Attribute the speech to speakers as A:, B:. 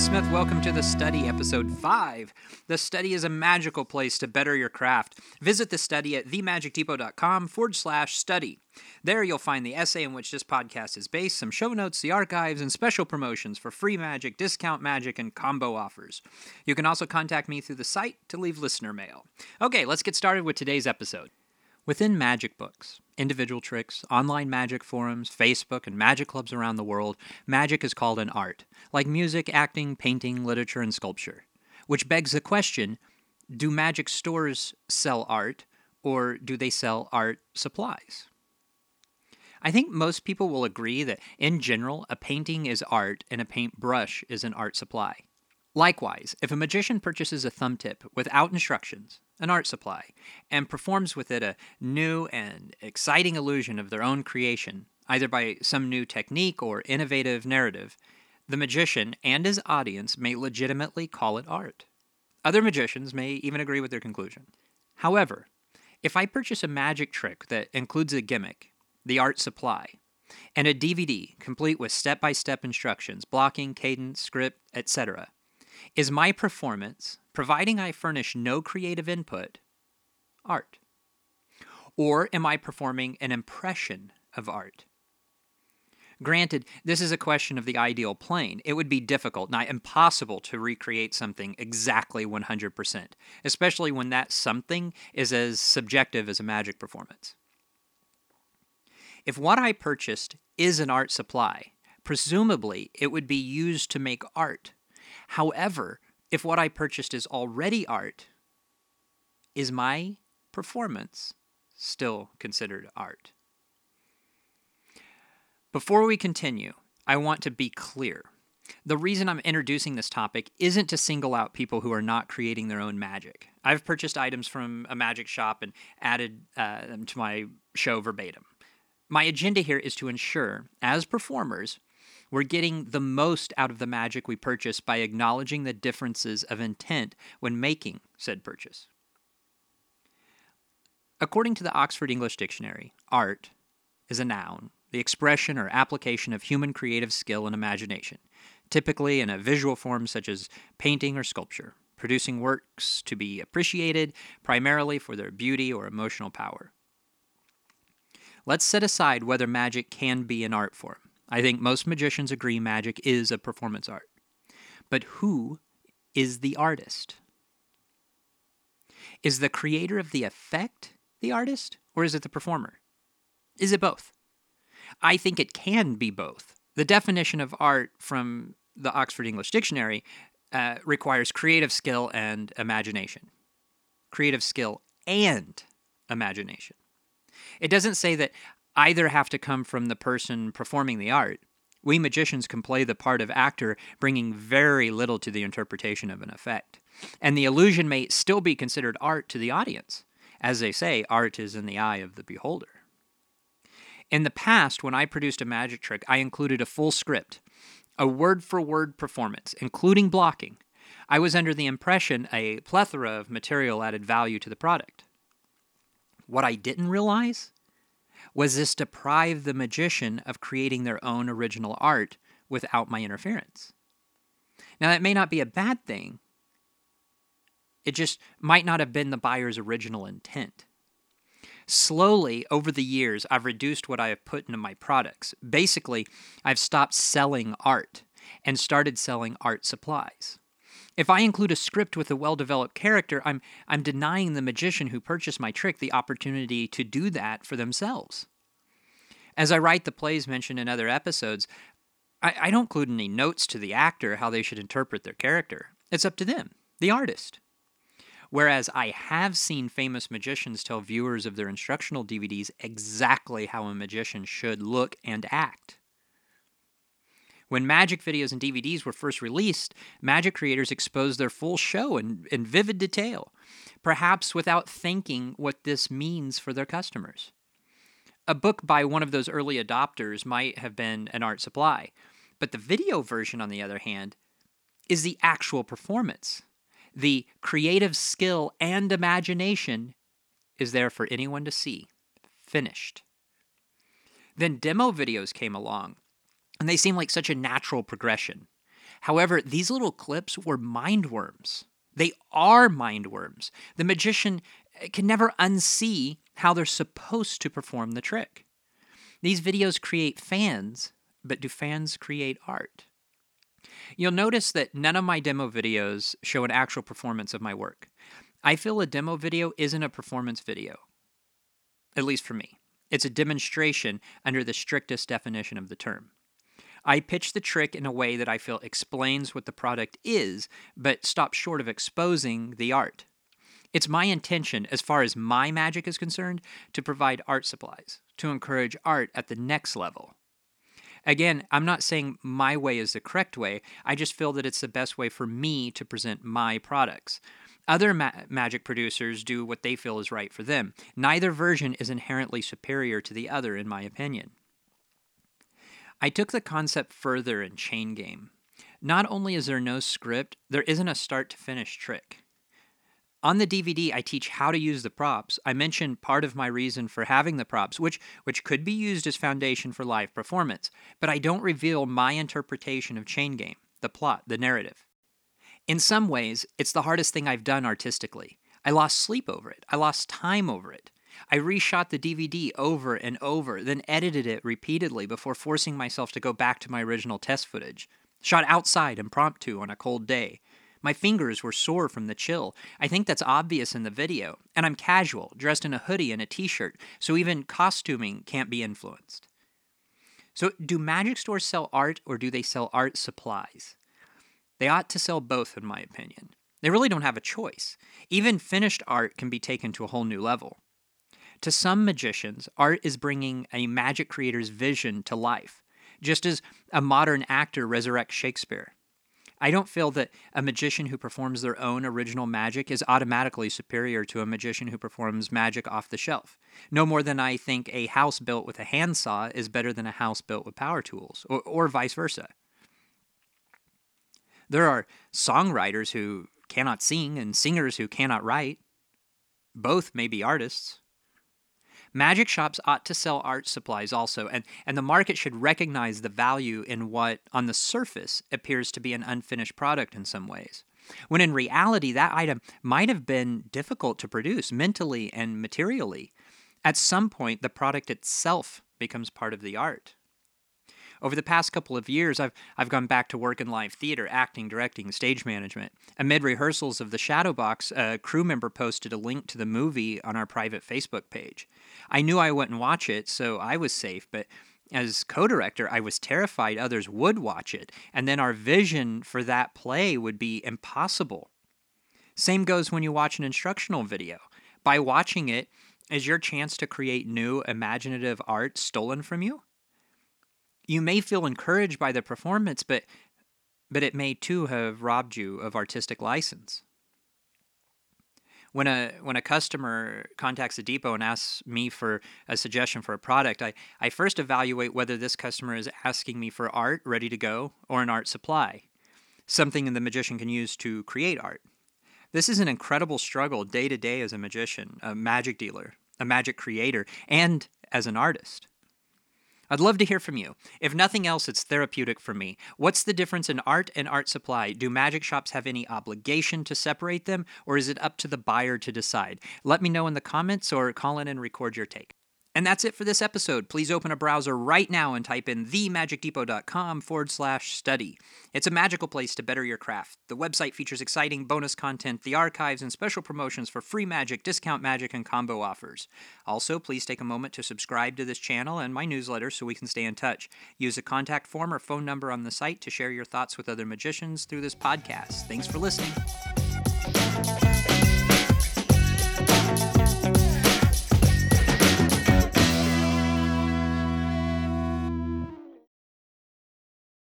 A: Smith. Welcome to The Study, Episode 5. The Study is a magical place to better your craft. Visit The Study at themagicdepot.com forward slash study. There you'll find the essay in which this podcast is based, some show notes, the archives, and special promotions for free magic, discount magic, and combo offers. You can also contact me through the site to leave listener mail. Okay, let's get started with today's episode. Within magic books, individual tricks, online magic forums, Facebook, and magic clubs around the world, magic is called an art, like music, acting, painting, literature, and sculpture. Which begs the question do magic stores sell art, or do they sell art supplies? I think most people will agree that, in general, a painting is art and a paintbrush is an art supply. Likewise, if a magician purchases a thumb tip without instructions, an art supply, and performs with it a new and exciting illusion of their own creation, either by some new technique or innovative narrative, the magician and his audience may legitimately call it art. Other magicians may even agree with their conclusion. However, if I purchase a magic trick that includes a gimmick, the art supply, and a DVD complete with step by step instructions, blocking, cadence, script, etc., is my performance, providing I furnish no creative input, art? Or am I performing an impression of art? Granted, this is a question of the ideal plane. It would be difficult, not impossible, to recreate something exactly 100%, especially when that something is as subjective as a magic performance. If what I purchased is an art supply, presumably it would be used to make art However, if what I purchased is already art, is my performance still considered art? Before we continue, I want to be clear. The reason I'm introducing this topic isn't to single out people who are not creating their own magic. I've purchased items from a magic shop and added uh, them to my show verbatim. My agenda here is to ensure, as performers, we're getting the most out of the magic we purchase by acknowledging the differences of intent when making said purchase. According to the Oxford English Dictionary, art is a noun, the expression or application of human creative skill and imagination, typically in a visual form such as painting or sculpture, producing works to be appreciated primarily for their beauty or emotional power. Let's set aside whether magic can be an art form. I think most magicians agree magic is a performance art. But who is the artist? Is the creator of the effect the artist, or is it the performer? Is it both? I think it can be both. The definition of art from the Oxford English Dictionary uh, requires creative skill and imagination. Creative skill and imagination. It doesn't say that either have to come from the person performing the art. We magicians can play the part of actor, bringing very little to the interpretation of an effect. And the illusion may still be considered art to the audience. As they say, art is in the eye of the beholder. In the past, when I produced a magic trick, I included a full script, a word for word performance, including blocking. I was under the impression a plethora of material added value to the product. What I didn't realize was this deprive the magician of creating their own original art without my interference? Now, that may not be a bad thing. It just might not have been the buyer's original intent. Slowly, over the years, I've reduced what I have put into my products. Basically, I've stopped selling art and started selling art supplies. If I include a script with a well developed character, I'm, I'm denying the magician who purchased my trick the opportunity to do that for themselves. As I write the plays mentioned in other episodes, I, I don't include any notes to the actor how they should interpret their character. It's up to them, the artist. Whereas I have seen famous magicians tell viewers of their instructional DVDs exactly how a magician should look and act. When magic videos and DVDs were first released, magic creators exposed their full show in, in vivid detail, perhaps without thinking what this means for their customers. A book by one of those early adopters might have been an art supply, but the video version, on the other hand, is the actual performance. The creative skill and imagination is there for anyone to see. Finished. Then demo videos came along and they seem like such a natural progression. However, these little clips were mind worms. They are mind worms. The magician eh, can never unsee how they're supposed to perform the trick. These videos create fans, but do fans create art? You'll notice that none of my demo videos show an actual performance of my work. I feel a demo video isn't a performance video, at least for me. It's a demonstration under the strictest definition of the term. I pitch the trick in a way that I feel explains what the product is, but stops short of exposing the art. It's my intention, as far as my magic is concerned, to provide art supplies, to encourage art at the next level. Again, I'm not saying my way is the correct way, I just feel that it's the best way for me to present my products. Other ma- magic producers do what they feel is right for them. Neither version is inherently superior to the other, in my opinion. I took the concept further in Chain Game. Not only is there no script, there isn't a start to finish trick. On the DVD, I teach how to use the props. I mention part of my reason for having the props, which, which could be used as foundation for live performance, but I don't reveal my interpretation of Chain Game, the plot, the narrative. In some ways, it's the hardest thing I've done artistically. I lost sleep over it, I lost time over it. I reshot the DVD over and over, then edited it repeatedly before forcing myself to go back to my original test footage. Shot outside impromptu on a cold day. My fingers were sore from the chill. I think that's obvious in the video. And I'm casual, dressed in a hoodie and a t shirt, so even costuming can't be influenced. So, do magic stores sell art or do they sell art supplies? They ought to sell both, in my opinion. They really don't have a choice. Even finished art can be taken to a whole new level. To some magicians, art is bringing a magic creator's vision to life, just as a modern actor resurrects Shakespeare. I don't feel that a magician who performs their own original magic is automatically superior to a magician who performs magic off the shelf. No more than I think a house built with a handsaw is better than a house built with power tools, or, or vice versa. There are songwriters who cannot sing and singers who cannot write. Both may be artists. Magic shops ought to sell art supplies also, and, and the market should recognize the value in what, on the surface, appears to be an unfinished product in some ways. When in reality, that item might have been difficult to produce mentally and materially. At some point, the product itself becomes part of the art. Over the past couple of years, I've, I've gone back to work in live theater, acting, directing, stage management. Amid rehearsals of The Shadowbox, a crew member posted a link to the movie on our private Facebook page. I knew I wouldn't watch it, so I was safe, but as co director, I was terrified others would watch it, and then our vision for that play would be impossible. Same goes when you watch an instructional video. By watching it, is your chance to create new imaginative art stolen from you? You may feel encouraged by the performance, but but it may too have robbed you of artistic license. When a when a customer contacts a depot and asks me for a suggestion for a product, I, I first evaluate whether this customer is asking me for art ready to go or an art supply, something the magician can use to create art. This is an incredible struggle day to day as a magician, a magic dealer, a magic creator, and as an artist. I'd love to hear from you. If nothing else, it's therapeutic for me. What's the difference in art and art supply? Do magic shops have any obligation to separate them, or is it up to the buyer to decide? Let me know in the comments or call in and record your take. And that's it for this episode. Please open a browser right now and type in themagicdepot.com forward slash study. It's a magical place to better your craft. The website features exciting bonus content, the archives, and special promotions for free magic, discount magic, and combo offers. Also, please take a moment to subscribe to this channel and my newsletter so we can stay in touch. Use a contact form or phone number on the site to share your thoughts with other magicians through this podcast. Thanks for listening.